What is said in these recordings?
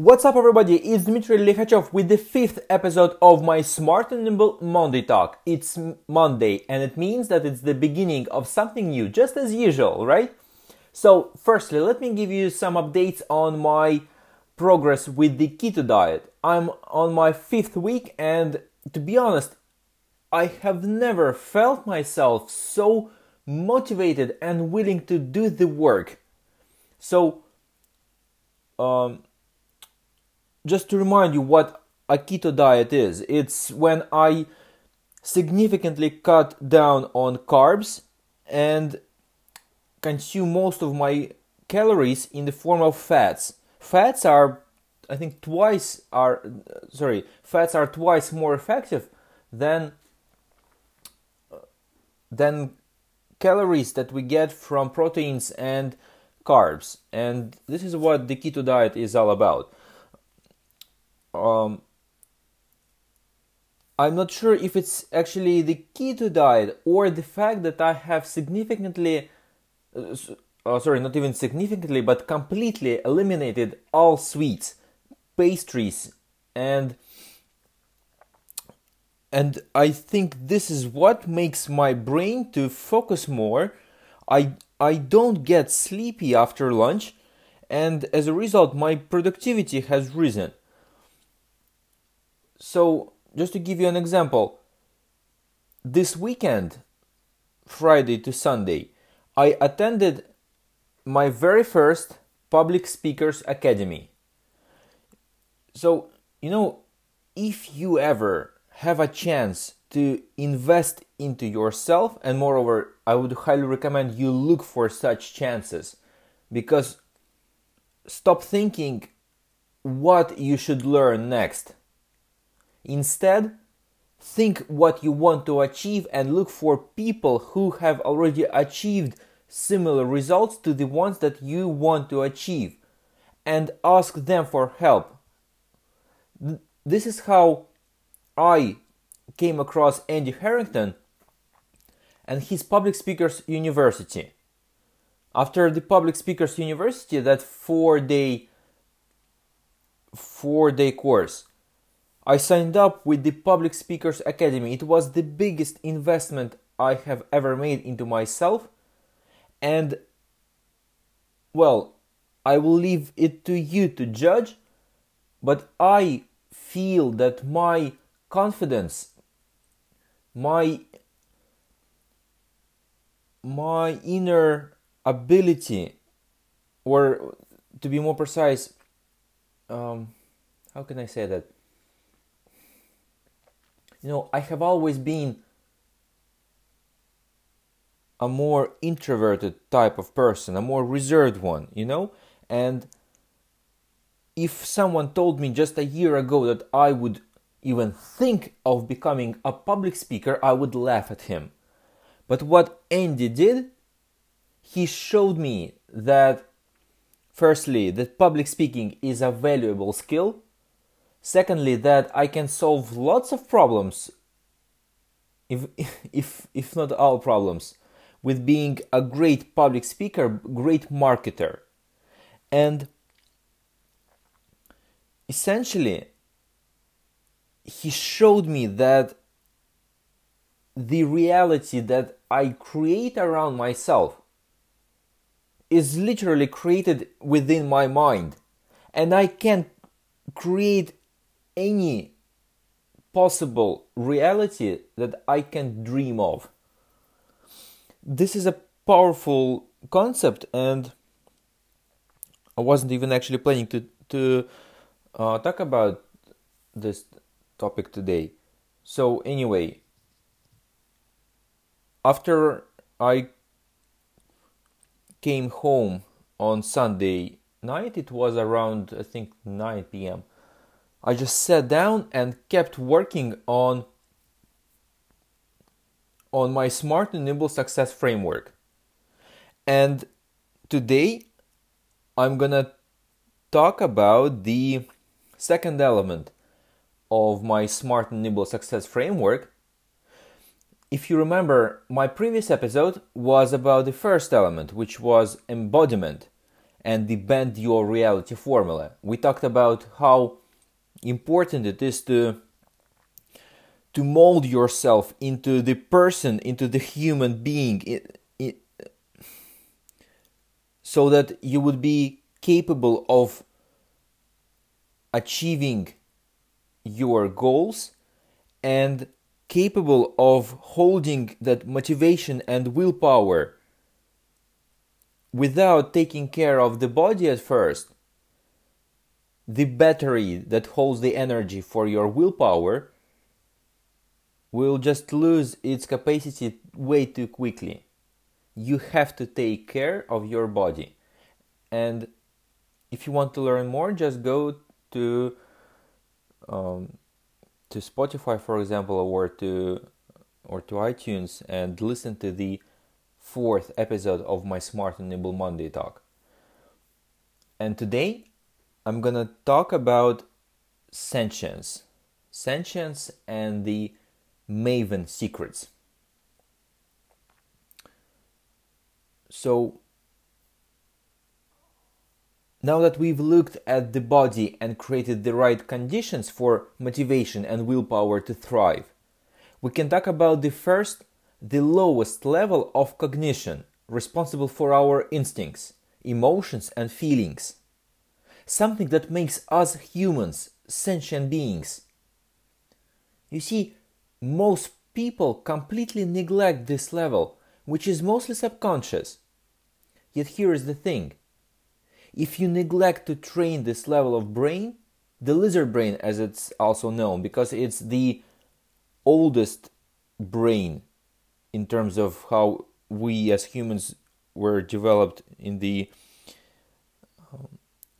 What's up, everybody? It's Dmitry Likhachev with the fifth episode of my Smart and Nimble Monday Talk. It's Monday, and it means that it's the beginning of something new, just as usual, right? So, firstly, let me give you some updates on my progress with the keto diet. I'm on my fifth week, and to be honest, I have never felt myself so motivated and willing to do the work. So, um, just to remind you what a keto diet is it's when I significantly cut down on carbs and consume most of my calories in the form of fats. Fats are, I think, twice are sorry, fats are twice more effective than than calories that we get from proteins and carbs. And this is what the keto diet is all about um, I'm not sure if it's actually the keto diet or the fact that I have significantly, uh, uh, sorry, not even significantly, but completely eliminated all sweets, pastries, and and I think this is what makes my brain to focus more. I I don't get sleepy after lunch, and as a result, my productivity has risen. So, just to give you an example, this weekend, Friday to Sunday, I attended my very first Public Speakers Academy. So, you know, if you ever have a chance to invest into yourself, and moreover, I would highly recommend you look for such chances because stop thinking what you should learn next Instead, think what you want to achieve and look for people who have already achieved similar results to the ones that you want to achieve and ask them for help. This is how I came across Andy Harrington and his Public Speakers University. After the Public Speakers University, that four day four day course, I signed up with the Public Speakers Academy. It was the biggest investment I have ever made into myself. And, well, I will leave it to you to judge, but I feel that my confidence, my my inner ability, or to be more precise, um, how can I say that? You know, I have always been a more introverted type of person, a more reserved one, you know? And if someone told me just a year ago that I would even think of becoming a public speaker, I would laugh at him. But what Andy did, he showed me that firstly, that public speaking is a valuable skill Secondly, that I can solve lots of problems, if, if, if not all problems, with being a great public speaker, great marketer. And essentially, he showed me that the reality that I create around myself is literally created within my mind. And I can create any possible reality that I can dream of. This is a powerful concept, and I wasn't even actually planning to to uh, talk about this topic today. So anyway, after I came home on Sunday night, it was around I think 9 p.m. I just sat down and kept working on on my smart and nimble success framework. And today I'm going to talk about the second element of my smart and nimble success framework. If you remember, my previous episode was about the first element, which was embodiment. and the bend your reality formula. We talked about how important it is to to mold yourself into the person, into the human being, it, it, so that you would be capable of achieving your goals and capable of holding that motivation and willpower without taking care of the body at first, the battery that holds the energy for your willpower will just lose its capacity way too quickly. You have to take care of your body. And if you want to learn more, just go to um, to Spotify, for example, or to or to iTunes and listen to the fourth episode of my Smart and Nimble Monday talk. And today I'm gonna talk about sentience, sentience, and the Maven secrets. So now that we've looked at the body and created the right conditions for motivation and willpower to thrive, we can talk about the first, the lowest level of cognition responsible for our instincts, emotions, and feelings. Something that makes us humans sentient beings. You see, most people completely neglect this level, which is mostly subconscious. Yet here is the thing if you neglect to train this level of brain, the lizard brain, as it's also known, because it's the oldest brain in terms of how we as humans were developed in the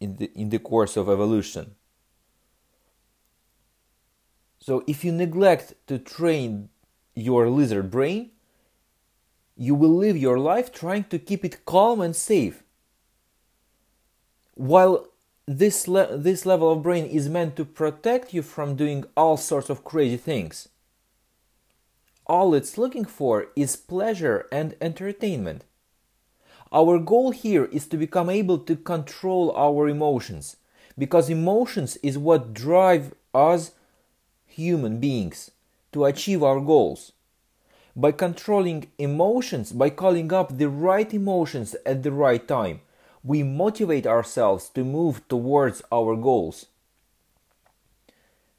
in the in the course of evolution. So if you neglect to train your lizard brain, you will live your life trying to keep it calm and safe while this, le- this level of brain is meant to protect you from doing all sorts of crazy things, all it's looking for is pleasure and entertainment. Our goal here is to become able to control our emotions, because emotions is what drive us human beings to achieve our goals. By controlling emotions, by calling up the right emotions at the right time, we motivate ourselves to move towards our goals.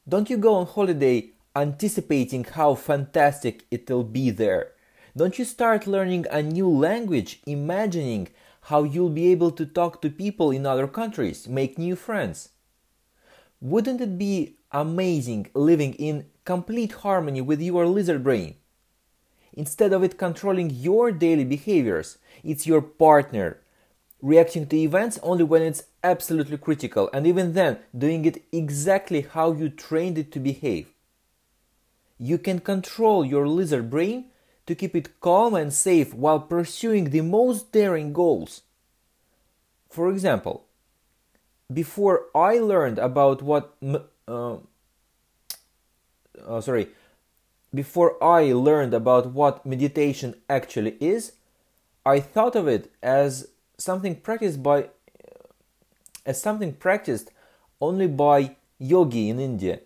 Don't you go on holiday anticipating how fantastic it'll be there? Don't you start learning a new language imagining how you'll be able to talk to people in other countries, make new friends? Wouldn't it be amazing living in complete harmony with your lizard brain? Instead of it controlling your daily behaviors, it's your partner reacting to events only when it's absolutely critical, and even then, doing it exactly how you trained it to behave. You can control your lizard brain to keep it calm and safe while pursuing the most daring goals. For example, before I learned about what, uh, uh, sorry, before I learned about what meditation actually is, I thought of it as something practiced by as something practiced only by yogi in India.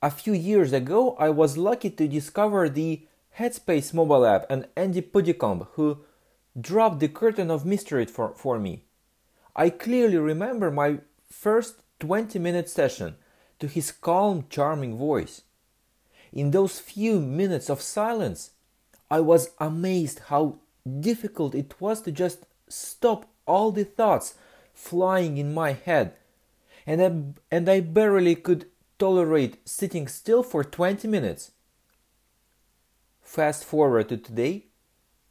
A few years ago, I was lucky to discover the Headspace mobile app and Andy Puddicombe, who dropped the curtain of mystery for, for me. I clearly remember my first 20 minute session to his calm, charming voice. In those few minutes of silence, I was amazed how difficult it was to just stop all the thoughts flying in my head, and I, and I barely could tolerate sitting still for 20 minutes. Fast forward to today,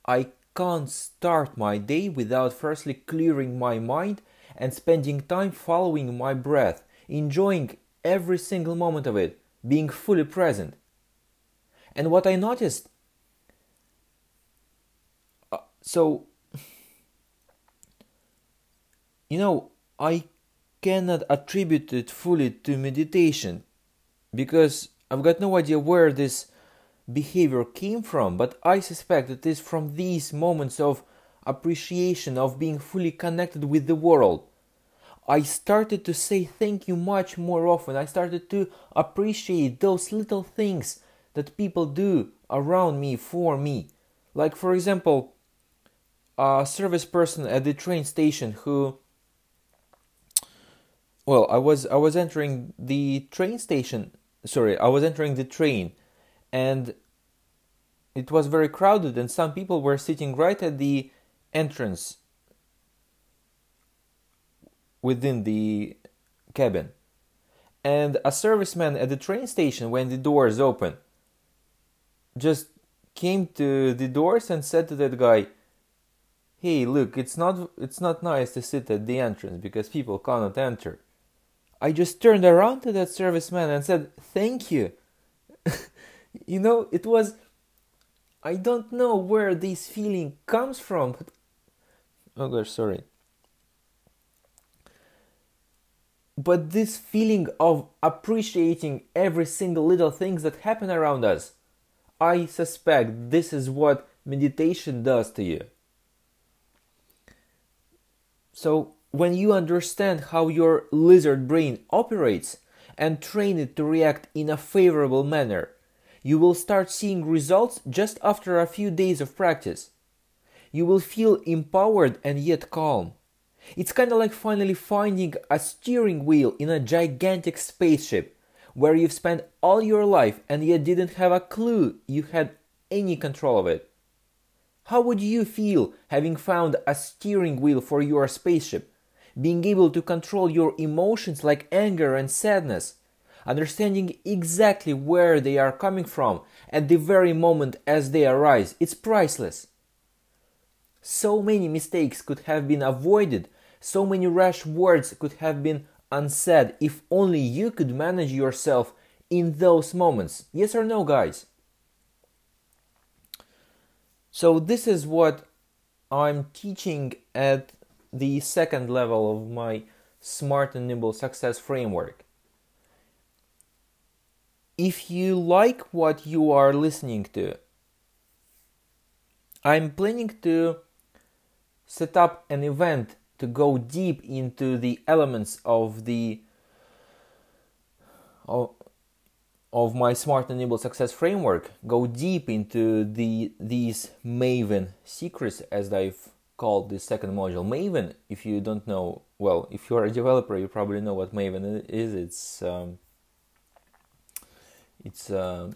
I can't start my day without firstly clearing my mind and spending time following my breath, enjoying every single moment of it, being fully present. And what I noticed uh, so you know, I cannot attribute it fully to meditation because I've got no idea where this behavior came from, but I suspect it is from these moments of appreciation of being fully connected with the world. I started to say thank you much more often. I started to appreciate those little things that people do around me for me. Like, for example, a service person at the train station who well i was i was entering the train station sorry i was entering the train and it was very crowded and some people were sitting right at the entrance within the cabin. And a serviceman at the train station when the doors open just came to the doors and said to that guy hey look it's not it's not nice to sit at the entrance because people cannot enter. I just turned around to that serviceman and said thank you you know it was i don't know where this feeling comes from but oh gosh sorry. But this feeling of appreciating every single little things that happen around us i suspect this is what meditation does to you. So, when you understand how your lizard brain operates and train it to react in a favorable manner, you will start seeing results just after a few days of practice. You will feel empowered and yet calm. It's kind of like finally finding a steering wheel in a gigantic spaceship where you've spent all your life and yet didn't have a clue you had any control of it. How would you feel having found a steering wheel for your spaceship? Being able to control your emotions like anger and sadness, understanding exactly where they are coming from at the very moment as they arise, it's priceless. So many mistakes could have been avoided, so many rash words could have been unsaid if only you could manage yourself in those moments. Yes or no, guys? So this is what I'm teaching at the second level of my smart and nimble success framework. If you like what you are listening to, I'm planning to set up an event to go deep into the elements of the of, my smart enable success framework. Go deep into the these maven secrets as i've called the second module maven. If you don't know well if you're a developer you probably know what maven is. It's um, it's uh,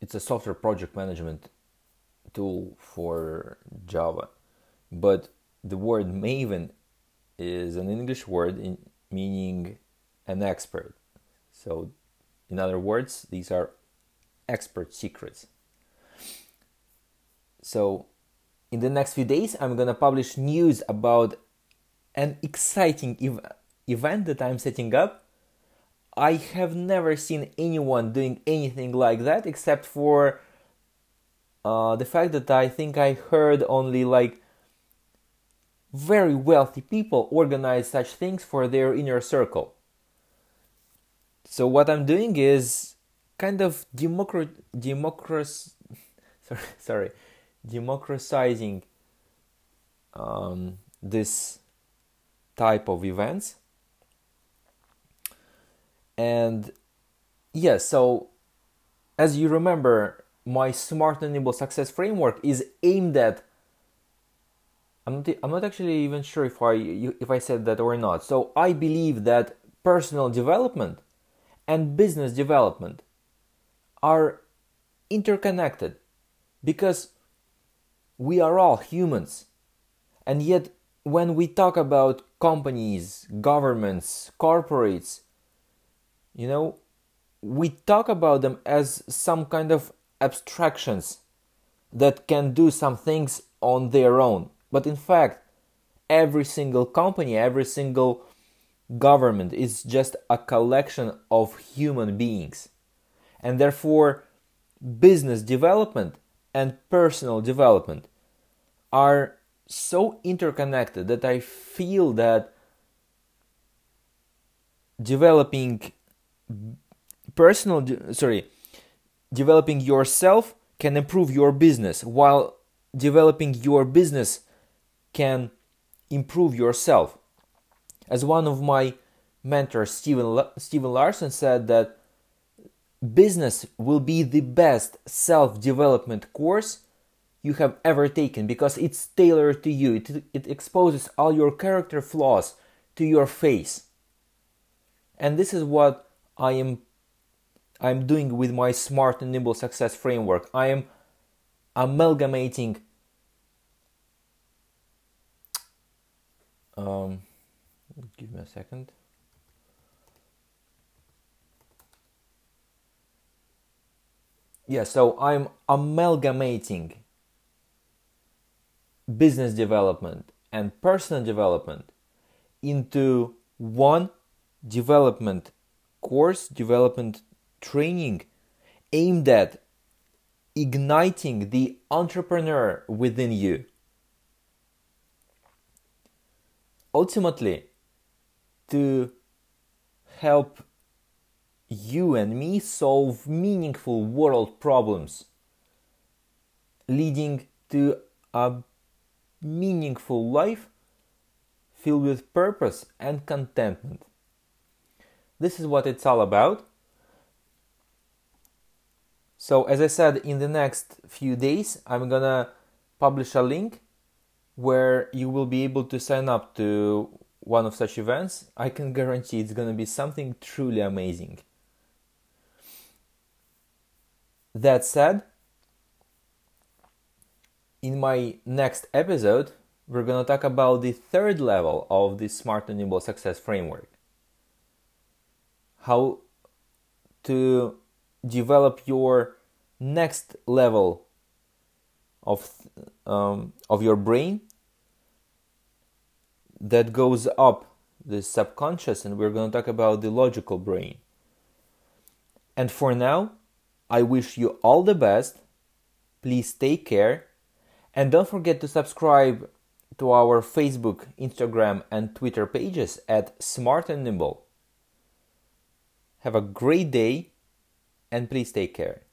it's a software project management tool for java but the word maven is an english word in, meaning an expert. So, in other words, these are expert secrets. So, in the next few days, I'm gonna publish news about an exciting ev- event that I'm setting up. I have never seen anyone doing anything like that except for uh, the fact that I think I heard only like very wealthy people organize such things for their inner circle. So what I'm doing is kind of democrat democracy sorry, sorry democratizing um, this type of events and yeah, so as you remember my smart and nimble success framework is aimed at I'm not, I'm not actually even sure if I if I said that or not. So I believe that personal development and business development are interconnected because we are all humans. And yet, when we talk about companies, governments, corporates, you know, we talk about them as some kind of abstractions that can do some things on their own. But in fact, every single company, every single government is just a collection of human beings. And therefore, business development and personal development are so interconnected that I feel that developing personal sorry developing yourself can improve your business, while developing your business can improve yourself. As one of my mentors, Stephen, Stephen Larsen, said that business will be the best self development course you have ever taken because it's tailored to you. It, it exposes all your character flaws to your face. And this is what I am I'm doing with my smart and nimble success framework. I am amalgamating um, give me a second. Yeah, so I'm amalgamating business development and personal development into one development course, development training aimed at igniting the entrepreneur within you. Ultimately, to help you and me solve meaningful world problems, leading to a meaningful life filled with purpose and contentment. This is what it's all about. So, as I said, in the next few days, I'm gonna publish a link where you will be able to sign up to one of such events. I can guarantee it's gonna be something truly amazing. That said, in my next episode, we're to talk about the third level of the Smart Nimble Success Framework. How to develop your next level of, um, of your brain that goes up the subconscious, and we're going to talk about the logical brain. And for now, I wish you all the best. Please take care and don't forget to subscribe to our Facebook, Instagram, and Twitter pages at Smart and Nimble. Have a great day and please take care.